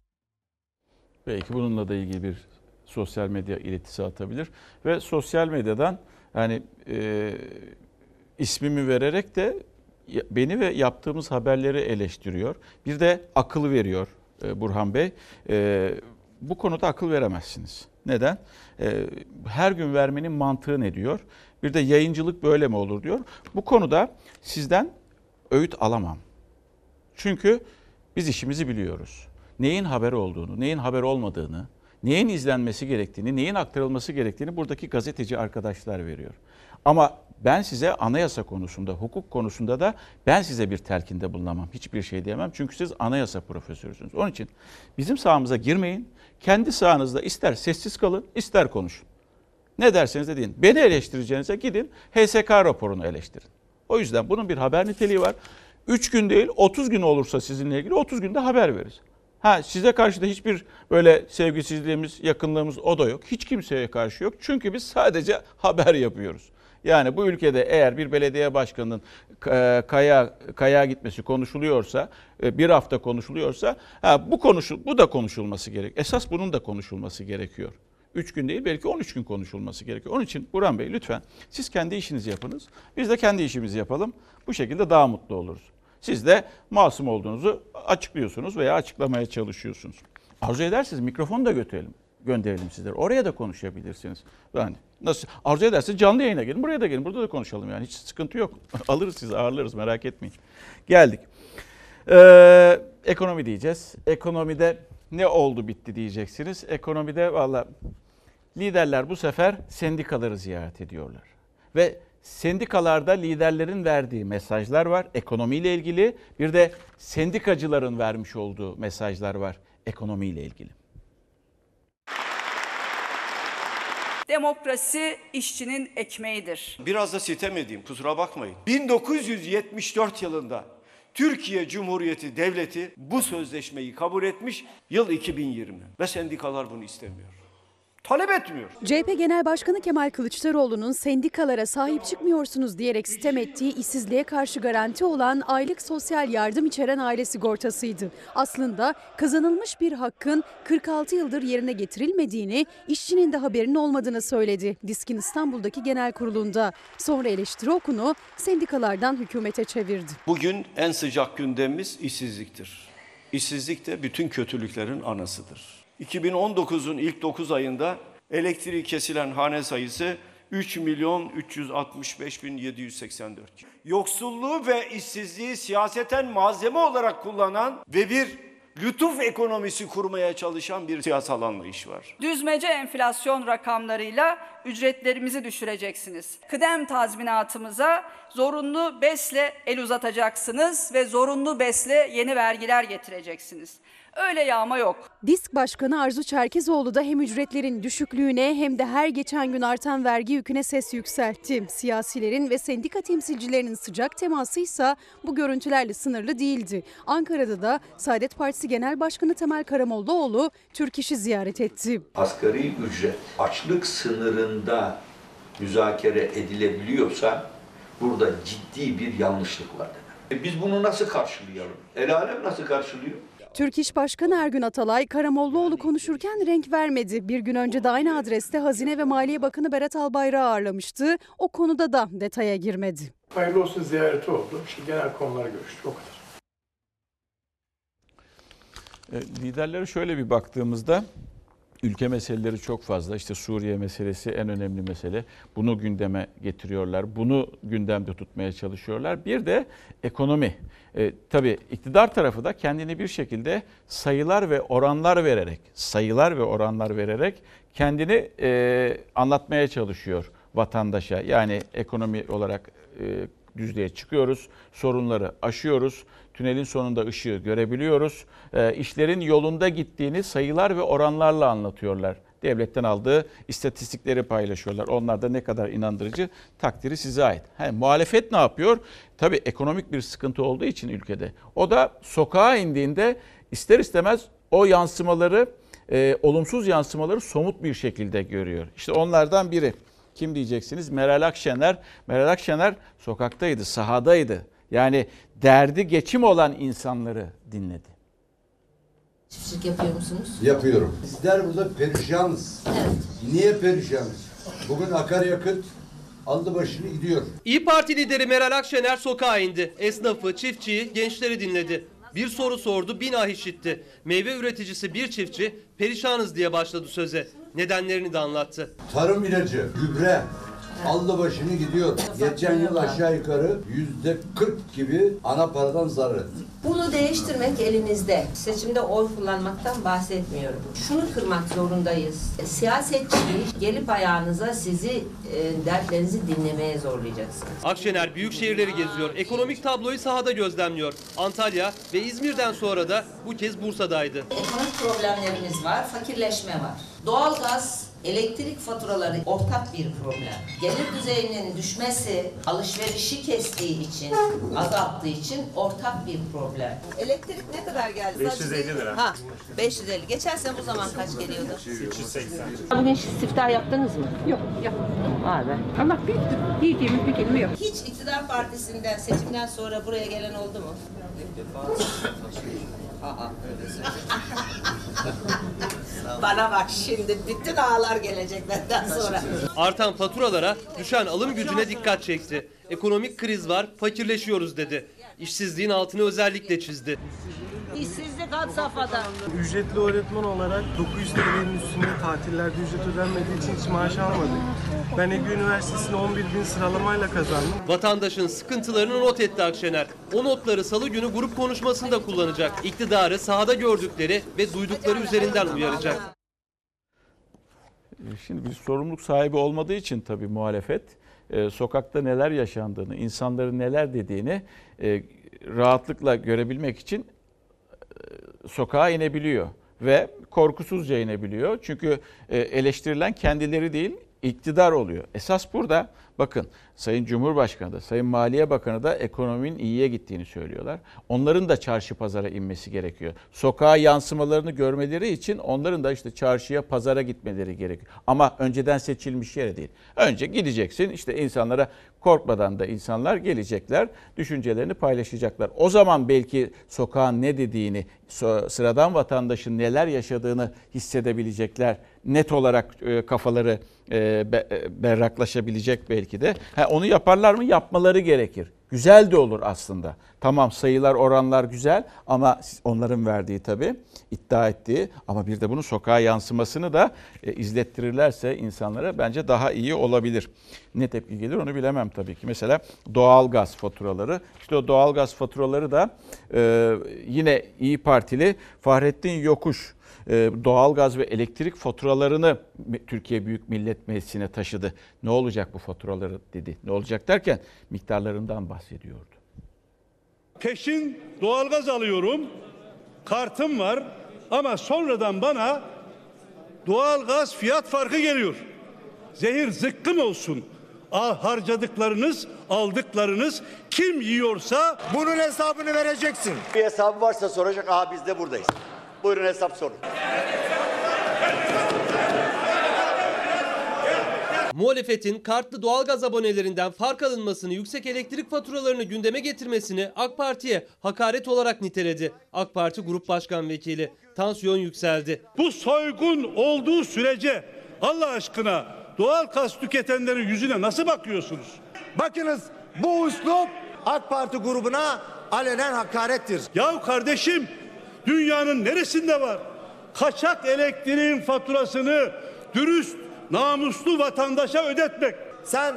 [SPEAKER 1] Belki bununla da ilgili bir sosyal medya iletisi atabilir ve sosyal medyadan yani e, ismimi vererek de beni ve yaptığımız haberleri eleştiriyor. Bir de akıl veriyor e, Burhan Bey. E, bu konuda akıl veremezsiniz. Neden? E, her gün vermenin mantığı ne diyor? Bir de yayıncılık böyle mi olur diyor. Bu konuda sizden öğüt alamam. Çünkü biz işimizi biliyoruz. Neyin haber olduğunu, neyin haber olmadığını, neyin izlenmesi gerektiğini, neyin aktarılması gerektiğini buradaki gazeteci arkadaşlar veriyor. Ama ben size anayasa konusunda, hukuk konusunda da ben size bir telkinde bulunamam. Hiçbir şey diyemem. Çünkü siz anayasa profesörüsünüz. Onun için bizim sahamıza girmeyin. Kendi sahanızda ister sessiz kalın, ister konuşun. Ne derseniz de deyin. Beni eleştireceğinize gidin HSK raporunu eleştirin. O yüzden bunun bir haber niteliği var. 3 gün değil 30 gün olursa sizinle ilgili 30 günde haber veririz. Ha size karşı da hiçbir böyle sevgisizliğimiz, yakınlığımız o da yok. Hiç kimseye karşı yok. Çünkü biz sadece haber yapıyoruz. Yani bu ülkede eğer bir belediye başkanının e, kaya kaya gitmesi konuşuluyorsa, e, bir hafta konuşuluyorsa, ha, bu konuşul bu da konuşulması gerek. Esas bunun da konuşulması gerekiyor. 3 gün değil belki 13 gün konuşulması gerekiyor. Onun için Burhan Bey lütfen siz kendi işinizi yapınız. Biz de kendi işimizi yapalım. Bu şekilde daha mutlu oluruz. Siz de masum olduğunuzu açıklıyorsunuz veya açıklamaya çalışıyorsunuz. Arzu ederseniz mikrofonu da götürelim, gönderelim sizlere. Oraya da konuşabilirsiniz. Yani nasıl arzu ederseniz canlı yayına gelin. Buraya da gelin. Burada da konuşalım yani. Hiç sıkıntı yok. Alırız sizi, ağırlarız merak etmeyin. Geldik. Ee, ekonomi diyeceğiz. Ekonomide ne oldu bitti diyeceksiniz. Ekonomide valla liderler bu sefer sendikaları ziyaret ediyorlar. Ve sendikalarda liderlerin verdiği mesajlar var ekonomiyle ilgili. Bir de sendikacıların vermiş olduğu mesajlar var ekonomiyle ilgili.
[SPEAKER 24] Demokrasi işçinin ekmeğidir.
[SPEAKER 25] Biraz da sitem edeyim kusura bakmayın. 1974 yılında Türkiye Cumhuriyeti Devleti bu sözleşmeyi kabul etmiş yıl 2020 ve sendikalar bunu istemiyor. Talep etmiyor.
[SPEAKER 14] CHP Genel Başkanı Kemal Kılıçdaroğlu'nun sendikalara sahip çıkmıyorsunuz diyerek sitem ettiği işsizliğe karşı garanti olan aylık sosyal yardım içeren aile sigortasıydı. Aslında kazanılmış bir hakkın 46 yıldır yerine getirilmediğini, işçinin de haberinin olmadığını söyledi Diskin İstanbul'daki genel kurulunda. Sonra eleştiri okunu sendikalardan hükümete çevirdi.
[SPEAKER 25] Bugün en sıcak gündemimiz işsizliktir. İşsizlik de bütün kötülüklerin anasıdır. 2019'un ilk 9 ayında elektriği kesilen hane sayısı 3 milyon 365 bin 784. Yoksulluğu ve işsizliği siyaseten malzeme olarak kullanan ve bir lütuf ekonomisi kurmaya çalışan bir siyasal anlayış var.
[SPEAKER 24] Düzmece enflasyon rakamlarıyla ücretlerimizi düşüreceksiniz. Kıdem tazminatımıza zorunlu besle el uzatacaksınız ve zorunlu besle yeni vergiler getireceksiniz. Öyle yağma yok.
[SPEAKER 14] Disk Başkanı Arzu Çerkezoğlu da hem ücretlerin düşüklüğüne hem de her geçen gün artan vergi yüküne ses yükseltti. Siyasilerin ve sendika temsilcilerinin sıcak teması ise bu görüntülerle sınırlı değildi. Ankara'da da Saadet Partisi Genel Başkanı Temel Karamollaoğlu Türk İş'i ziyaret etti.
[SPEAKER 26] Asgari ücret açlık sınırında müzakere edilebiliyorsa burada ciddi bir yanlışlık var demek. E Biz bunu nasıl karşılayalım? El alem nasıl karşılıyor?
[SPEAKER 14] Türk İş Başkanı Ergün Atalay, Karamollaoğlu konuşurken renk vermedi. Bir gün önce de aynı adreste Hazine ve Maliye Bakanı Berat Albayrak'ı ağırlamıştı. O konuda da detaya girmedi.
[SPEAKER 27] Hayırlı olsun ziyareti oldu. İşte genel konulara görüştük o kadar.
[SPEAKER 1] E, liderlere şöyle bir baktığımızda ülke meseleleri çok fazla. İşte Suriye meselesi en önemli mesele. Bunu gündeme getiriyorlar. Bunu gündemde tutmaya çalışıyorlar. Bir de ekonomi. E, tabii iktidar tarafı da kendini bir şekilde sayılar ve oranlar vererek, sayılar ve oranlar vererek kendini e, anlatmaya çalışıyor vatandaşa. Yani ekonomi olarak e, düzlüğe çıkıyoruz, sorunları aşıyoruz, tünelin sonunda ışığı görebiliyoruz. E, işlerin yolunda gittiğini sayılar ve oranlarla anlatıyorlar. Devletten aldığı istatistikleri paylaşıyorlar. Onlar da ne kadar inandırıcı takdiri size ait. He, muhalefet ne yapıyor? Tabii ekonomik bir sıkıntı olduğu için ülkede. O da sokağa indiğinde ister istemez o yansımaları, e, olumsuz yansımaları somut bir şekilde görüyor. İşte onlardan biri. Kim diyeceksiniz? Meral Akşener. Meral Akşener sokaktaydı, sahadaydı. Yani derdi geçim olan insanları dinledi.
[SPEAKER 28] Çiftçilik yapıyor musunuz?
[SPEAKER 29] Yapıyorum. Bizler burada perişanız.
[SPEAKER 28] Evet.
[SPEAKER 29] Niye perişanız? Bugün akaryakıt
[SPEAKER 30] aldı başını gidiyor.
[SPEAKER 6] İyi Parti lideri Meral Akşener sokağa indi. Esnafı, çiftçiyi, gençleri dinledi. Bir soru sordu, bin ah işitti. Meyve üreticisi bir çiftçi perişanız diye başladı söze. Nedenlerini de anlattı.
[SPEAKER 30] Tarım ilacı, gübre aldı başını gidiyor. Geçen yıl aşağı yukarı yüzde 40 gibi ana paradan zarar etti.
[SPEAKER 28] Bunu değiştirmek elimizde. Seçimde oy kullanmaktan bahsetmiyorum. Şunu kırmak zorundayız. Siyasetçiliği gelip ayağınıza sizi, e, dertlerinizi dinlemeye zorlayacaksınız.
[SPEAKER 6] Akşener büyük şehirleri geziyor. Ekonomik tabloyu sahada gözlemliyor. Antalya ve İzmir'den sonra da bu kez Bursa'daydı.
[SPEAKER 28] Ekonomik problemlerimiz var, fakirleşme var. Doğalgaz, elektrik faturaları ortak bir problem. Gelir düzeyinin düşmesi, alışverişi kestiği için, azalttığı için ortak bir problem. Elektrik ne kadar geldi?
[SPEAKER 31] 550 lira.
[SPEAKER 28] Ha, 550. Geçen sene bu zaman kaç geliyordu?
[SPEAKER 31] 380.
[SPEAKER 28] Bugün siftah yaptınız mı? Yok, yapmadım. Abi. Allah büyüktür. Diyeceğimiz bir kelime yok. Hiç iktidar partisinden seçimden sonra buraya gelen oldu mu? Bana bak şimdi bütün ağlar gelecek benden sonra.
[SPEAKER 6] Artan faturalara, düşen alım gücüne dikkat çekti. Ekonomik kriz var, fakirleşiyoruz dedi. İşsizliğin altını özellikle çizdi.
[SPEAKER 28] İşsizlik had safhada.
[SPEAKER 32] Ücretli öğretmen olarak 900 TL'nin üstünde tatillerde ücret ödenmediği için hiç maaş almadık. Ben Ege Üniversitesi'ni 11 bin sıralamayla kazandım.
[SPEAKER 6] Vatandaşın sıkıntılarını not etti Akşener. O notları salı günü grup konuşmasında kullanacak. İktidarı sahada gördükleri ve duydukları üzerinden uyaracak.
[SPEAKER 1] E, Şimdi bir sorumluluk sahibi olmadığı için tabii muhalefet e, sokakta neler yaşandığını, insanların neler dediğini e, rahatlıkla görebilmek için e, sokağa inebiliyor ve korkusuzca inebiliyor. Çünkü eleştirilen kendileri değil, iktidar oluyor. Esas burada bakın Sayın Cumhurbaşkanı da Sayın Maliye Bakanı da ekonominin iyiye gittiğini söylüyorlar. Onların da çarşı pazara inmesi gerekiyor. Sokağa yansımalarını görmeleri için onların da işte çarşıya pazara gitmeleri gerekiyor. Ama önceden seçilmiş yere değil. Önce gideceksin işte insanlara korkmadan da insanlar gelecekler, düşüncelerini paylaşacaklar. O zaman belki sokağın ne dediğini, sıradan vatandaşın neler yaşadığını hissedebilecekler. Net olarak e, kafaları e, e, berraklaşabilecek belki de. Ha, onu yaparlar mı? Yapmaları gerekir. Güzel de olur aslında. Tamam sayılar, oranlar güzel ama onların verdiği tabii, iddia ettiği ama bir de bunun sokağa yansımasını da izlettirirlerse insanlara bence daha iyi olabilir. Ne tepki gelir onu bilemem tabii ki. Mesela doğal gaz faturaları. İşte o doğal gaz faturaları da yine İyi Partili Fahrettin Yokuş doğalgaz ve elektrik faturalarını Türkiye Büyük Millet Meclisi'ne taşıdı. Ne olacak bu faturaları dedi. Ne olacak derken miktarlarından bahsediyordu.
[SPEAKER 33] Peşin doğalgaz alıyorum. Kartım var ama sonradan bana doğalgaz fiyat farkı geliyor. Zehir zıkkım olsun. Al harcadıklarınız, aldıklarınız kim yiyorsa
[SPEAKER 17] bunun hesabını vereceksin. Bir hesabı varsa soracak. Aa biz de buradayız. Buyurun hesap sorun.
[SPEAKER 6] Muhalefetin kartlı doğalgaz abonelerinden fark alınmasını, yüksek elektrik faturalarını gündeme getirmesini AK Parti'ye hakaret olarak niteledi. AK Parti Grup Başkan Vekili tansiyon yükseldi.
[SPEAKER 33] Bu soygun olduğu sürece Allah aşkına doğal gaz tüketenlerin yüzüne nasıl bakıyorsunuz?
[SPEAKER 17] Bakınız bu üslup AK Parti grubuna alenen hakarettir.
[SPEAKER 33] Ya kardeşim dünyanın neresinde var? Kaçak elektriğin faturasını dürüst, namuslu vatandaşa ödetmek.
[SPEAKER 17] Sen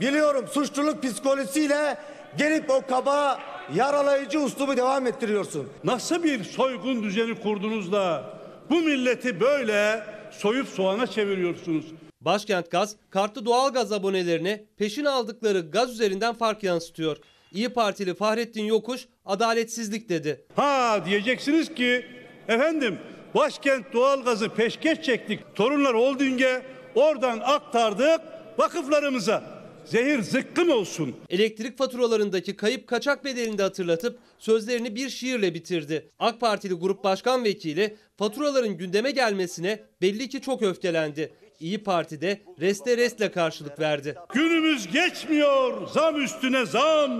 [SPEAKER 17] biliyorum suçluluk psikolojisiyle gelip o kaba yaralayıcı uslubu devam ettiriyorsun.
[SPEAKER 33] Nasıl bir soygun düzeni kurdunuz da bu milleti böyle soyup soğana çeviriyorsunuz?
[SPEAKER 6] Başkent Gaz, kartlı doğalgaz abonelerine peşin aldıkları gaz üzerinden fark yansıtıyor. İyi Partili Fahrettin Yokuş adaletsizlik dedi.
[SPEAKER 33] Ha diyeceksiniz ki efendim başkent doğalgazı peşkeş çektik. Torunlar Holding'e oradan aktardık vakıflarımıza. Zehir zıkkım olsun.
[SPEAKER 6] Elektrik faturalarındaki kayıp kaçak bedelini de hatırlatıp sözlerini bir şiirle bitirdi. AK Partili Grup Başkan Vekili faturaların gündeme gelmesine belli ki çok öfkelendi. İyi Parti'de reste restle karşılık verdi.
[SPEAKER 33] Günümüz geçmiyor zam üstüne zam.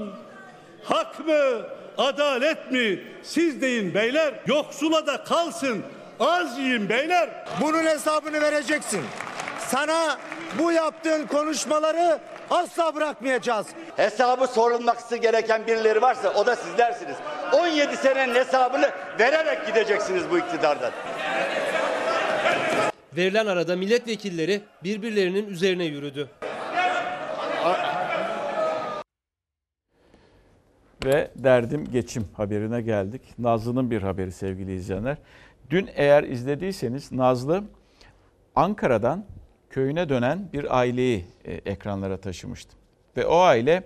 [SPEAKER 33] Hak mı, adalet mi? Siz deyin beyler. Yoksula da kalsın. Az yiyin beyler.
[SPEAKER 17] Bunun hesabını vereceksin. Sana bu yaptığın konuşmaları Asla bırakmayacağız.
[SPEAKER 31] Hesabı sorulması gereken birileri varsa o da sizlersiniz. 17 senenin hesabını vererek gideceksiniz bu iktidardan.
[SPEAKER 6] Verilen arada milletvekilleri birbirlerinin üzerine yürüdü.
[SPEAKER 1] Ve derdim geçim haberine geldik. Nazlı'nın bir haberi sevgili izleyenler. Dün eğer izlediyseniz Nazlı Ankara'dan köyüne dönen bir aileyi e, ekranlara taşımıştı. Ve o aile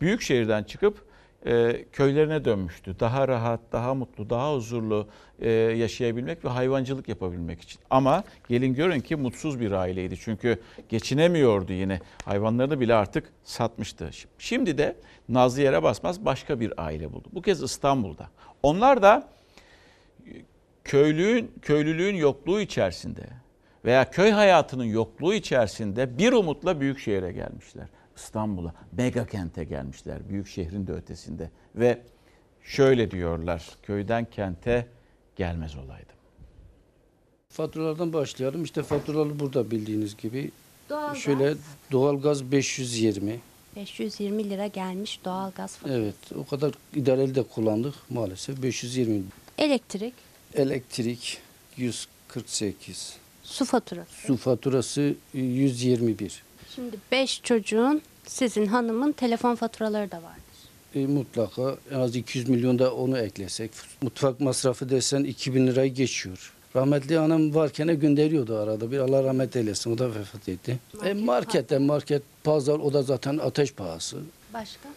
[SPEAKER 1] büyük şehirden çıkıp e, köylerine dönmüştü. Daha rahat, daha mutlu, daha huzurlu e, yaşayabilmek ve hayvancılık yapabilmek için. Ama gelin görün ki mutsuz bir aileydi. Çünkü geçinemiyordu yine. Hayvanlarını bile artık satmıştı. Şimdi de Nazlı yere basmaz başka bir aile buldu. Bu kez İstanbul'da. Onlar da köylüğün köylülüğün yokluğu içerisinde veya köy hayatının yokluğu içerisinde bir umutla büyük şehre gelmişler. İstanbul'a, mega kente gelmişler. Büyük şehrin de ötesinde ve şöyle diyorlar. Köyden kente gelmez olaydım.
[SPEAKER 34] Faturalardan başlayalım. İşte faturalı burada bildiğiniz gibi.
[SPEAKER 35] Doğalgaz.
[SPEAKER 34] Şöyle doğalgaz 520.
[SPEAKER 35] 520 lira gelmiş doğalgaz faturası.
[SPEAKER 34] Evet o kadar idareli de kullandık maalesef. 520.
[SPEAKER 35] Elektrik,
[SPEAKER 34] Elektrik 148.
[SPEAKER 35] su faturası.
[SPEAKER 34] Su faturası 121.
[SPEAKER 35] Şimdi 5 çocuğun sizin hanımın telefon faturaları da vardır.
[SPEAKER 34] E, mutlaka en az 200 milyon da onu eklesek. Mutfak masrafı desen 2000 lirayı geçiyor. Rahmetli anam varken gönderiyordu arada bir. Allah rahmet eylesin. O da vefat etti. Market, e, markette, market, pazar o da zaten ateş pahası.
[SPEAKER 35] Başka?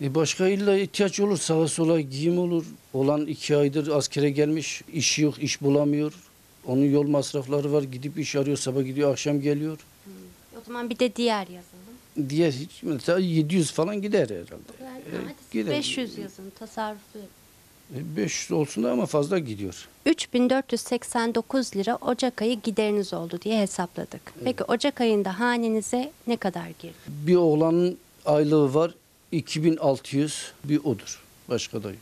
[SPEAKER 34] E başka illa ihtiyaç olur sağa sola giyim olur. Olan iki aydır askere gelmiş işi yok iş bulamıyor. Onun yol masrafları var gidip iş arıyor sabah gidiyor akşam geliyor.
[SPEAKER 35] O zaman bir de diğer yazalım.
[SPEAKER 34] Diye hiç mesela 700 falan gider herhalde.
[SPEAKER 35] Hadi
[SPEAKER 34] E, gider.
[SPEAKER 35] 500 yazın tasarruflu.
[SPEAKER 34] E, 500 olsun da ama fazla gidiyor.
[SPEAKER 35] 3489 lira Ocak ayı gideriniz oldu diye hesapladık. Peki Ocak ayında hanenize ne kadar girdi?
[SPEAKER 34] Bir oğlanın aylığı var 2600 bir odur. Başka da yok.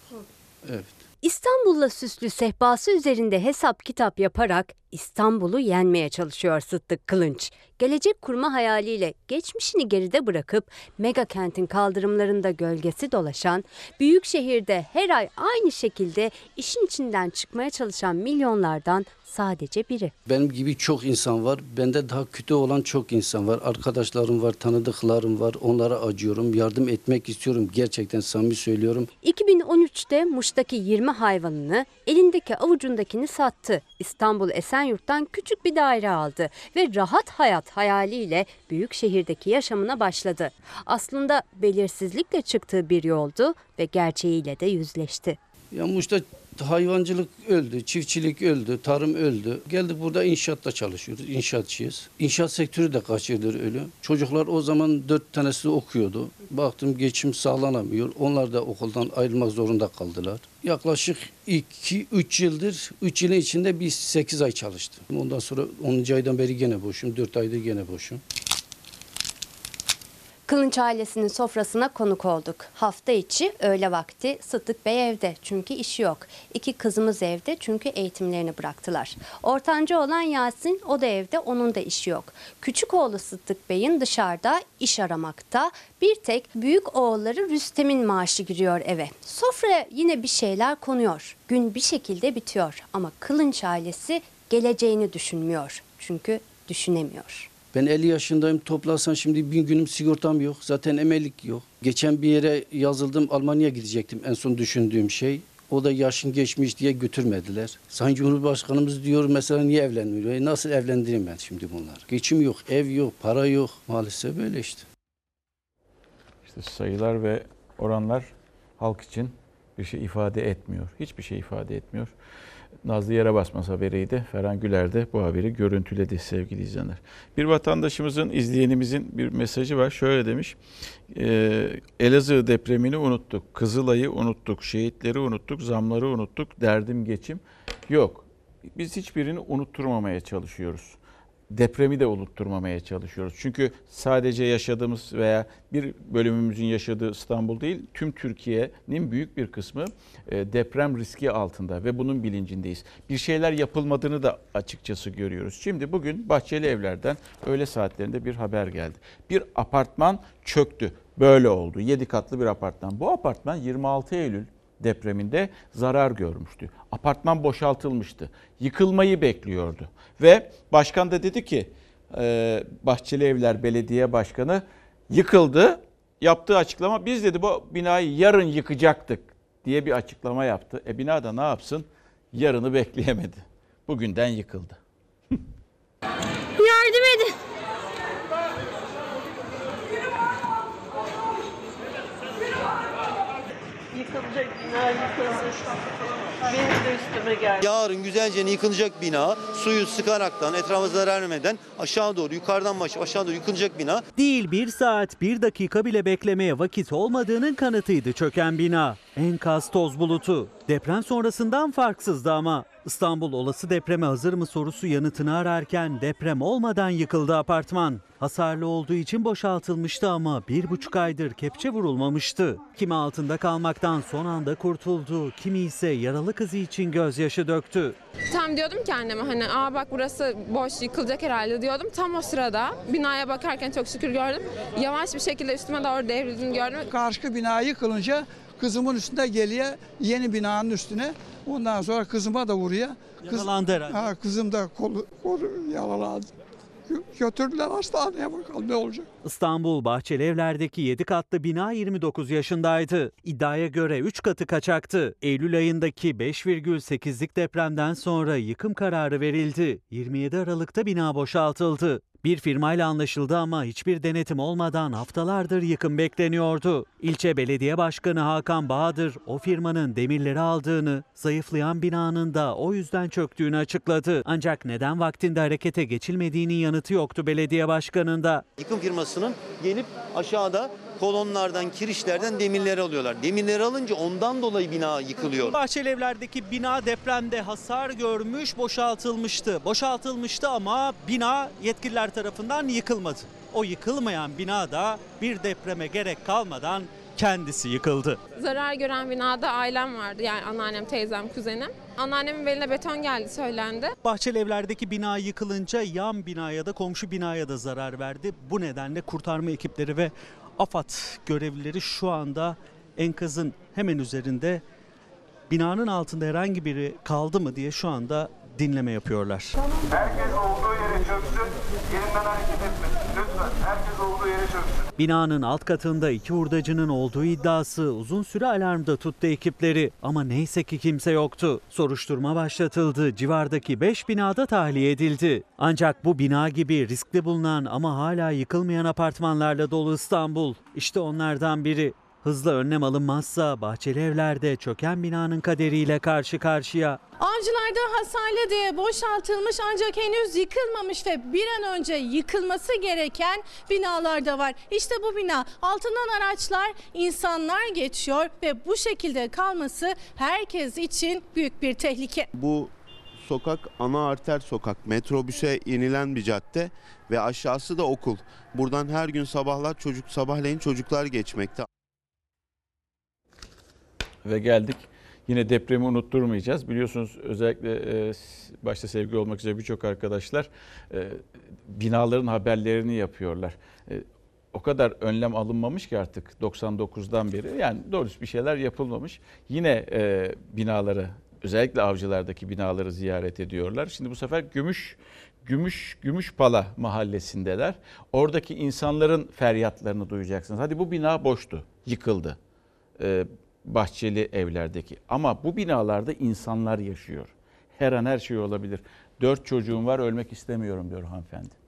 [SPEAKER 34] Evet.
[SPEAKER 36] İstanbul'la süslü sehpası üzerinde hesap kitap yaparak İstanbul'u yenmeye çalışıyor Sıddık Kılınç. Gelecek kurma hayaliyle geçmişini geride bırakıp mega kentin kaldırımlarında gölgesi dolaşan, büyük şehirde her ay aynı şekilde işin içinden çıkmaya çalışan milyonlardan sadece biri.
[SPEAKER 34] Benim gibi çok insan var. Bende daha kötü olan çok insan var. Arkadaşlarım var, tanıdıklarım var. Onlara acıyorum. Yardım etmek istiyorum. Gerçekten samimi söylüyorum.
[SPEAKER 36] 2013'te Muş'taki 20 hayvanını, elindeki avucundakini sattı. İstanbul Esenyurt'tan küçük bir daire aldı ve rahat hayat hayaliyle büyük şehirdeki yaşamına başladı. Aslında belirsizlikle çıktığı bir yoldu ve gerçeğiyle de yüzleşti.
[SPEAKER 34] Ya Muş'ta hayvancılık öldü, çiftçilik öldü, tarım öldü. Geldik burada inşaatta çalışıyoruz, inşaatçıyız. İnşaat sektörü de kaç yıldır ölü. Çocuklar o zaman dört tanesi okuyordu. Baktım geçim sağlanamıyor. Onlar da okuldan ayrılmak zorunda kaldılar. Yaklaşık 2-3 yıldır, 3 yılın içinde bir 8 ay çalıştım. Ondan sonra 10. aydan beri gene boşum, 4 aydır gene boşum.
[SPEAKER 36] Kılınç ailesinin sofrasına konuk olduk. Hafta içi öğle vakti Sıddık Bey evde çünkü işi yok. İki kızımız evde çünkü eğitimlerini bıraktılar. Ortanca olan Yasin o da evde onun da işi yok. Küçük oğlu Sıddık Bey'in dışarıda iş aramakta. Bir tek büyük oğulları Rüstem'in maaşı giriyor eve. Sofraya yine bir şeyler konuyor. Gün bir şekilde bitiyor ama Kılınç ailesi geleceğini düşünmüyor. Çünkü düşünemiyor.
[SPEAKER 34] Ben 50 yaşındayım. Toplasan şimdi bin günüm sigortam yok. Zaten emelik yok. Geçen bir yere yazıldım. Almanya'ya gidecektim en son düşündüğüm şey. O da yaşın geçmiş diye götürmediler. Sayın Cumhurbaşkanımız diyor mesela niye evlenmiyor? E nasıl evlendireyim ben şimdi bunları? Geçim yok, ev yok, para yok. Maalesef böyle işte.
[SPEAKER 1] İşte sayılar ve oranlar halk için bir şey ifade etmiyor. Hiçbir şey ifade etmiyor. Nazlı yere basmaz haberiydi. Ferhan Güler de bu haberi görüntüledi sevgili izleyenler. Bir vatandaşımızın, izleyenimizin bir mesajı var. Şöyle demiş. E, Elazığ depremini unuttuk. Kızılay'ı unuttuk. Şehitleri unuttuk. Zamları unuttuk. Derdim geçim. Yok. Biz hiçbirini unutturmamaya çalışıyoruz. Depremi de unutturmamaya çalışıyoruz. Çünkü sadece yaşadığımız veya bir bölümümüzün yaşadığı İstanbul değil, tüm Türkiye'nin büyük bir kısmı e, deprem riski altında ve bunun bilincindeyiz. Bir şeyler yapılmadığını da açıkçası görüyoruz. Şimdi bugün Bahçeli Evler'den öğle saatlerinde bir haber geldi. Bir apartman çöktü. Böyle oldu. 7 katlı bir apartman. Bu apartman 26 Eylül depreminde zarar görmüştü. Apartman boşaltılmıştı. Yıkılmayı bekliyordu. Ve başkan da dedi ki e, Bahçeli Evler Belediye Başkanı yıkıldı. Yaptığı açıklama biz dedi bu binayı yarın yıkacaktık diye bir açıklama yaptı. E bina da ne yapsın? Yarını bekleyemedi. Bugünden yıkıldı.
[SPEAKER 37] Yardım edin.
[SPEAKER 38] Yıkılacak bina yıkılsın.
[SPEAKER 39] Yarın güzelce yıkılacak bina suyu sıkaraktan etrafa zarar vermeden aşağı doğru yukarıdan baş aşağı doğru yıkılacak bina.
[SPEAKER 40] Değil bir saat bir dakika bile beklemeye vakit olmadığının kanıtıydı çöken bina. Enkaz toz bulutu. Deprem sonrasından farksızdı ama. İstanbul olası depreme hazır mı sorusu yanıtını ararken deprem olmadan yıkıldı apartman. Hasarlı olduğu için boşaltılmıştı ama bir buçuk aydır kepçe vurulmamıştı. Kimi altında kalmaktan son anda kurtuldu, kimi ise yaralı kızı için gözyaşı döktü.
[SPEAKER 41] Tam diyordum ki anneme hani aa bak burası boş yıkılacak herhalde diyordum. Tam o sırada binaya bakarken çok şükür gördüm. Yavaş bir şekilde üstüme doğru devrildiğini gördüm.
[SPEAKER 29] Karşı bina yıkılınca kızımın üstünde geliyor yeni binanın üstüne. Ondan sonra kızıma da vuruyor. Kız,
[SPEAKER 40] Yaralandı herhalde.
[SPEAKER 29] Ha, kızım da kolu, kolu yaralandı. Götürdüler hastaneye bakalım ne olacak.
[SPEAKER 40] İstanbul Bahçelievler'deki 7 katlı bina 29 yaşındaydı. İddiaya göre 3 katı kaçaktı. Eylül ayındaki 5,8'lik depremden sonra yıkım kararı verildi. 27 Aralık'ta bina boşaltıldı. Bir firmayla anlaşıldı ama hiçbir denetim olmadan haftalardır yıkım bekleniyordu. İlçe Belediye Başkanı Hakan Bahadır o firmanın demirleri aldığını, zayıflayan binanın da o yüzden çöktüğünü açıkladı. Ancak neden vaktinde harekete geçilmediğinin yanıtı yoktu belediye başkanında.
[SPEAKER 39] Yıkım firmasının gelip aşağıda kolonlardan, kirişlerden demirleri alıyorlar. Demirleri alınca ondan dolayı bina yıkılıyor.
[SPEAKER 40] Bahçelievler'deki bina depremde hasar görmüş, boşaltılmıştı. Boşaltılmıştı ama bina yetkililer tarafından yıkılmadı. O yıkılmayan bina da bir depreme gerek kalmadan kendisi yıkıldı.
[SPEAKER 41] Zarar gören binada ailem vardı yani anneannem, teyzem, kuzenim. Anneannemin beline beton geldi söylendi.
[SPEAKER 40] Bahçelievler'deki bina yıkılınca yan binaya da komşu binaya da zarar verdi. Bu nedenle kurtarma ekipleri ve AFAD görevlileri şu anda enkazın hemen üzerinde binanın altında herhangi biri kaldı mı diye şu anda dinleme yapıyorlar.
[SPEAKER 42] Herkes olduğu yere çöksün, yerinden hareket etmesin. Olduğu yere çöksün.
[SPEAKER 40] Binanın alt katında iki hurdacının olduğu iddiası uzun süre alarmda tuttu ekipleri ama neyse ki kimse yoktu. Soruşturma başlatıldı. Civardaki 5 binada tahliye edildi. Ancak bu bina gibi riskli bulunan ama hala yıkılmayan apartmanlarla dolu İstanbul. İşte onlardan biri. Hızlı önlem alınmazsa Bahçeli Evler'de çöken binanın kaderiyle karşı karşıya.
[SPEAKER 43] Avcılarda hasarlı diye boşaltılmış ancak henüz yıkılmamış ve bir an önce yıkılması gereken binalar da var. İşte bu bina altından araçlar, insanlar geçiyor ve bu şekilde kalması herkes için büyük bir tehlike.
[SPEAKER 44] Bu sokak ana arter sokak. Metrobüse inilen bir cadde ve aşağısı da okul. Buradan her gün sabahlar çocuk sabahleyin çocuklar geçmekte.
[SPEAKER 1] Ve geldik yine depremi unutturmayacağız. Biliyorsunuz özellikle e, başta sevgi olmak üzere birçok arkadaşlar e, binaların haberlerini yapıyorlar. E, o kadar önlem alınmamış ki artık 99'dan beri yani doğrusu bir şeyler yapılmamış. Yine binaları özellikle avcılardaki binaları ziyaret ediyorlar. Şimdi bu sefer Gümüş Gümüş Gümüşpala mahallesindeler. Oradaki insanların feryatlarını duyacaksınız. Hadi bu bina boştu, yıkıldı. Ee, bahçeli evlerdeki. Ama bu binalarda insanlar yaşıyor. Her an her şey olabilir. Dört çocuğum var ölmek istemiyorum diyor hanımefendi.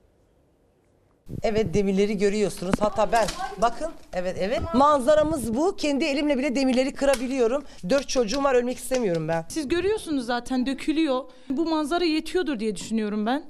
[SPEAKER 45] Evet demirleri görüyorsunuz. Hatta ben bakın evet evet manzaramız bu. Kendi elimle bile demirleri kırabiliyorum. Dört çocuğum var ölmek istemiyorum ben.
[SPEAKER 46] Siz görüyorsunuz zaten dökülüyor. Bu manzara yetiyordur diye düşünüyorum ben.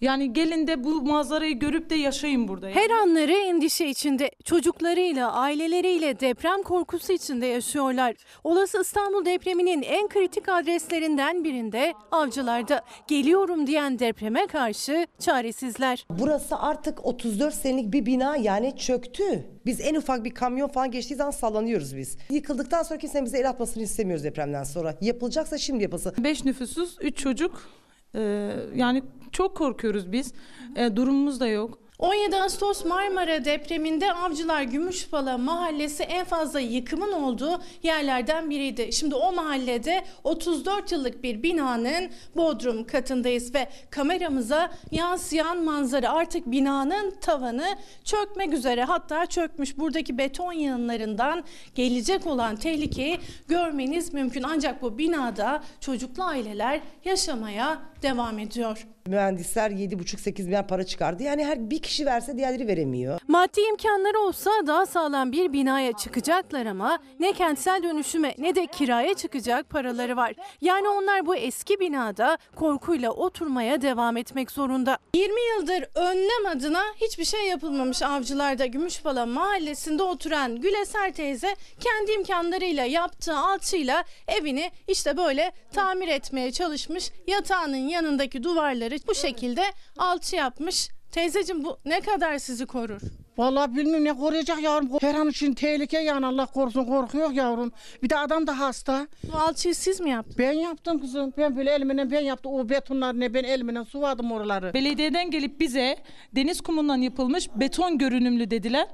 [SPEAKER 47] Yani gelin de bu manzarayı görüp de yaşayın burada. yani.
[SPEAKER 43] Her anları endişe içinde. Çocuklarıyla, aileleriyle deprem korkusu içinde yaşıyorlar. Olası İstanbul depreminin en kritik adreslerinden birinde avcılarda. Geliyorum diyen depreme karşı çaresizler.
[SPEAKER 45] Burası artık 34 senelik bir bina yani çöktü. Biz en ufak bir kamyon falan geçtiği zaman sallanıyoruz biz. Yıkıldıktan sonra kimsenin bize el atmasını istemiyoruz depremden sonra. Yapılacaksa şimdi yapılsın.
[SPEAKER 47] 5 nüfusuz 3 çocuk. Ee, yani çok korkuyoruz biz. Ee, durumumuz da yok.
[SPEAKER 43] 17 Ağustos Marmara depreminde Avcılar Gümüşpala mahallesi en fazla yıkımın olduğu yerlerden biriydi. Şimdi o mahallede 34 yıllık bir binanın bodrum katındayız ve kameramıza yansıyan manzara artık binanın tavanı çökmek üzere hatta çökmüş. Buradaki beton yığınlarından gelecek olan tehlikeyi görmeniz mümkün. Ancak bu binada çocuklu aileler yaşamaya devam ediyor.
[SPEAKER 45] Mühendisler 7,5-8 milyon para çıkardı. Yani her bir kişi verse diğerleri veremiyor.
[SPEAKER 43] Maddi imkanları olsa daha sağlam bir binaya çıkacaklar ama ne kentsel dönüşüme ne de kiraya çıkacak paraları var. Yani onlar bu eski binada korkuyla oturmaya devam etmek zorunda. 20 yıldır önlem adına hiçbir şey yapılmamış avcılarda Gümüşbala mahallesinde oturan Güleser teyze kendi imkanlarıyla yaptığı alçıyla evini işte böyle tamir etmeye çalışmış. Yatağının yanındaki duvarları bu şekilde alçı yapmış. Teyzeciğim bu ne kadar sizi korur?
[SPEAKER 48] Vallahi bilmiyorum ne koruyacak yavrum. Her an için tehlike yani Allah korusun korkuyor yavrum. Bir de adam da hasta.
[SPEAKER 43] Bu alçıyı siz mi yaptınız?
[SPEAKER 48] Ben yaptım kızım. Ben böyle elimle ben yaptım. O betonları ne ben elimle suvadım oraları.
[SPEAKER 47] Belediyeden gelip bize deniz kumundan yapılmış beton görünümlü dediler.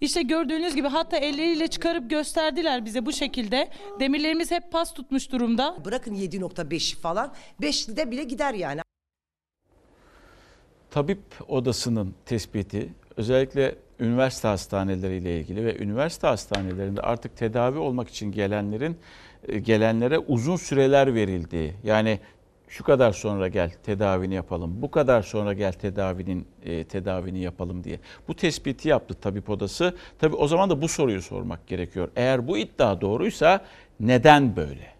[SPEAKER 47] İşte gördüğünüz gibi hatta elleriyle çıkarıp gösterdiler bize bu şekilde. Demirlerimiz hep pas tutmuş durumda.
[SPEAKER 45] Bırakın 7.5 falan. 5'de bile gider yani.
[SPEAKER 1] Tabip odasının tespiti özellikle üniversite hastaneleriyle ilgili ve üniversite hastanelerinde artık tedavi olmak için gelenlerin e, gelenlere uzun süreler verildiği yani şu kadar sonra gel tedavini yapalım, bu kadar sonra gel tedavinin e, tedavini yapalım diye. Bu tespiti yaptı tabip odası. Tabii o zaman da bu soruyu sormak gerekiyor. Eğer bu iddia doğruysa neden böyle?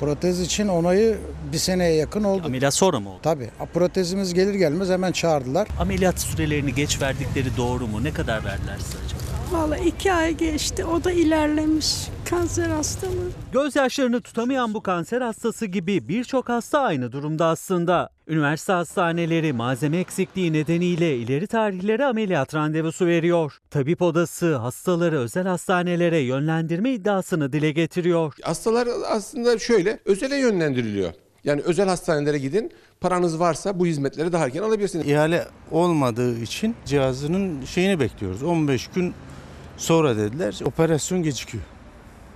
[SPEAKER 49] Protez için onayı bir seneye yakın oldu.
[SPEAKER 40] Ameliyat sonra mı oldu?
[SPEAKER 49] Tabii. Protezimiz gelir gelmez hemen çağırdılar.
[SPEAKER 40] Ameliyat sürelerini geç verdikleri doğru mu? Ne kadar verdiler size acaba?
[SPEAKER 50] Vallahi iki ay geçti. O da ilerlemiş. Kanser hastalığı.
[SPEAKER 40] Gözyaşlarını tutamayan bu kanser hastası gibi birçok hasta aynı durumda aslında. Üniversite hastaneleri malzeme eksikliği nedeniyle ileri tarihlere ameliyat randevusu veriyor. Tabip odası hastaları özel hastanelere yönlendirme iddiasını dile getiriyor.
[SPEAKER 51] Hastalar aslında şöyle özele yönlendiriliyor. Yani özel hastanelere gidin. Paranız varsa bu hizmetleri daha erken alabilirsiniz.
[SPEAKER 37] İhale olmadığı için cihazının şeyini bekliyoruz. 15 gün sonra dediler. Operasyon gecikiyor.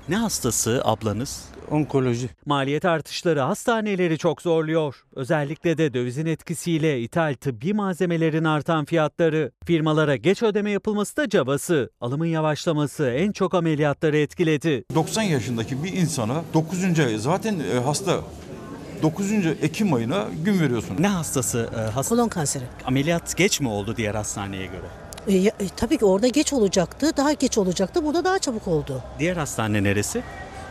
[SPEAKER 40] Ne hastası ablanız?
[SPEAKER 37] Onkoloji.
[SPEAKER 40] Maliyet artışları hastaneleri çok zorluyor. Özellikle de dövizin etkisiyle ithal tıbbi malzemelerin artan fiyatları. Firmalara geç ödeme yapılması da cabası. Alımın yavaşlaması en çok ameliyatları etkiledi.
[SPEAKER 52] 90 yaşındaki bir insana 9. ay zaten e, hasta 9. Ekim ayına gün veriyorsun.
[SPEAKER 40] Ne hastası? E, hasta?
[SPEAKER 53] Kolon kanseri.
[SPEAKER 40] Ameliyat geç mi oldu diğer hastaneye göre?
[SPEAKER 53] E, e, tabii ki orada geç olacaktı. Daha geç olacaktı. Burada daha çabuk oldu.
[SPEAKER 40] Diğer hastane neresi?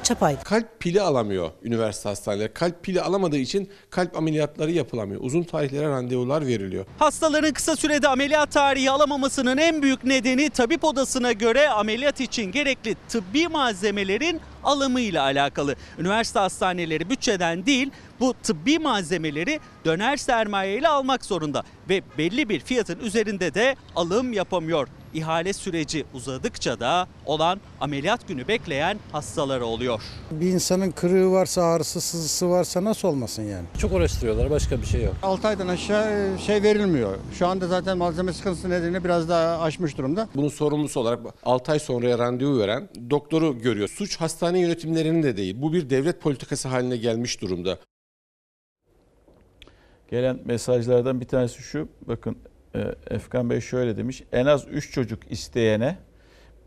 [SPEAKER 53] Çapay.
[SPEAKER 51] Kalp pili alamıyor üniversite hastaneleri. Kalp pili alamadığı için kalp ameliyatları yapılamıyor. Uzun tarihlere randevular veriliyor.
[SPEAKER 40] Hastaların kısa sürede ameliyat tarihi alamamasının en büyük nedeni tabip odasına göre ameliyat için gerekli tıbbi malzemelerin alımıyla alakalı. Üniversite hastaneleri bütçeden değil bu tıbbi malzemeleri döner sermaye ile almak zorunda ve belli bir fiyatın üzerinde de alım yapamıyor. İhale süreci uzadıkça da olan ameliyat günü bekleyen hastaları oluyor.
[SPEAKER 49] Bir insanın kırığı varsa, ağrısı, sızısı varsa nasıl olmasın yani?
[SPEAKER 54] Çok uğraştırıyorlar başka bir şey yok.
[SPEAKER 55] 6 aydan aşağı şey verilmiyor. Şu anda zaten malzeme sıkıntısı nedeniyle biraz daha aşmış durumda.
[SPEAKER 51] Bunun sorumlusu olarak 6 ay sonraya randevu veren doktoru görüyor. Suç hastane yönetimlerinin de değil. Bu bir devlet politikası haline gelmiş durumda.
[SPEAKER 1] Gelen mesajlardan bir tanesi şu. Bakın e, Efkan Bey şöyle demiş. En az 3 çocuk isteyene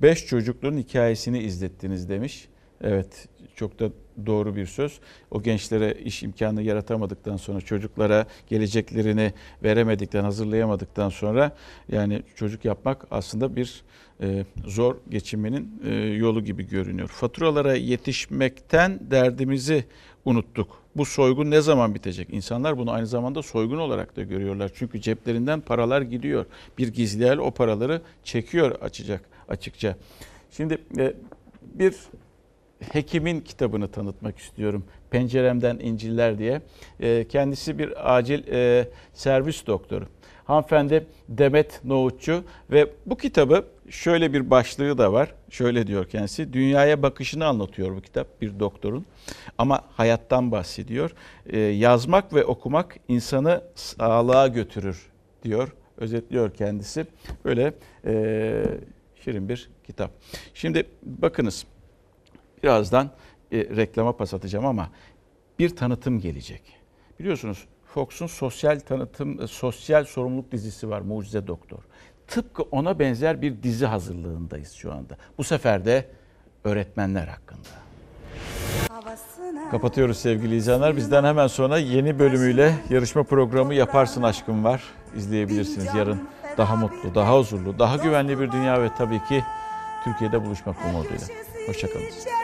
[SPEAKER 1] 5 çocukluğun hikayesini izlettiniz demiş. Evet çok da doğru bir söz. O gençlere iş imkanı yaratamadıktan sonra çocuklara geleceklerini veremedikten, hazırlayamadıktan sonra yani çocuk yapmak aslında bir e, zor geçinmenin e, yolu gibi görünüyor. Faturalara yetişmekten derdimizi unuttuk. Bu soygun ne zaman bitecek? İnsanlar bunu aynı zamanda soygun olarak da görüyorlar. Çünkü ceplerinden paralar gidiyor. Bir gizli el o paraları çekiyor açacak açıkça. Şimdi e, bir hekimin kitabını tanıtmak istiyorum. Penceremden İnciller diye. E, Kendisi bir acil e, servis doktoru. Hanımefendi Demet Nohutçu ve bu kitabı şöyle bir başlığı da var. Şöyle diyor kendisi. Dünyaya bakışını anlatıyor bu kitap bir doktorun. Ama hayattan bahsediyor. E, Yazmak ve okumak insanı sağlığa götürür diyor. Özetliyor kendisi. Böyle e, şirin bir kitap. Şimdi bakınız birazdan e, reklama pas atacağım ama bir tanıtım gelecek. Biliyorsunuz Fox'un sosyal tanıtım, e, sosyal sorumluluk dizisi var Mucize Doktor. Tıpkı ona benzer bir dizi hazırlığındayız şu anda. Bu sefer de öğretmenler hakkında. Kapatıyoruz sevgili izleyenler. Bizden hemen sonra yeni bölümüyle yarışma programı Yaparsın Aşkım var. İzleyebilirsiniz yarın. Daha mutlu, daha huzurlu, daha güvenli bir dünya ve tabii ki Türkiye'de buluşmak umuduyla. Hoşçakalın.